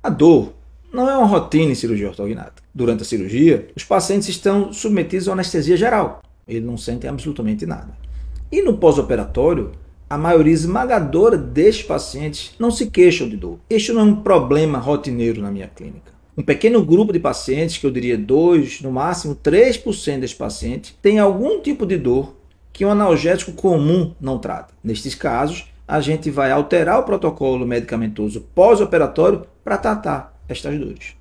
A dor não é uma rotina em cirurgia ortognática. Durante a cirurgia, os pacientes estão submetidos a anestesia geral. Eles não sentem absolutamente nada. E no pós-operatório, a maioria esmagadora destes pacientes não se queixam de dor. Este não é um problema rotineiro na minha clínica. Um pequeno grupo de pacientes, que eu diria 2, no máximo 3% desses pacientes, tem algum tipo de dor que um analgésico comum não trata. Nestes casos, a gente vai alterar o protocolo medicamentoso pós-operatório para tratar estas dores.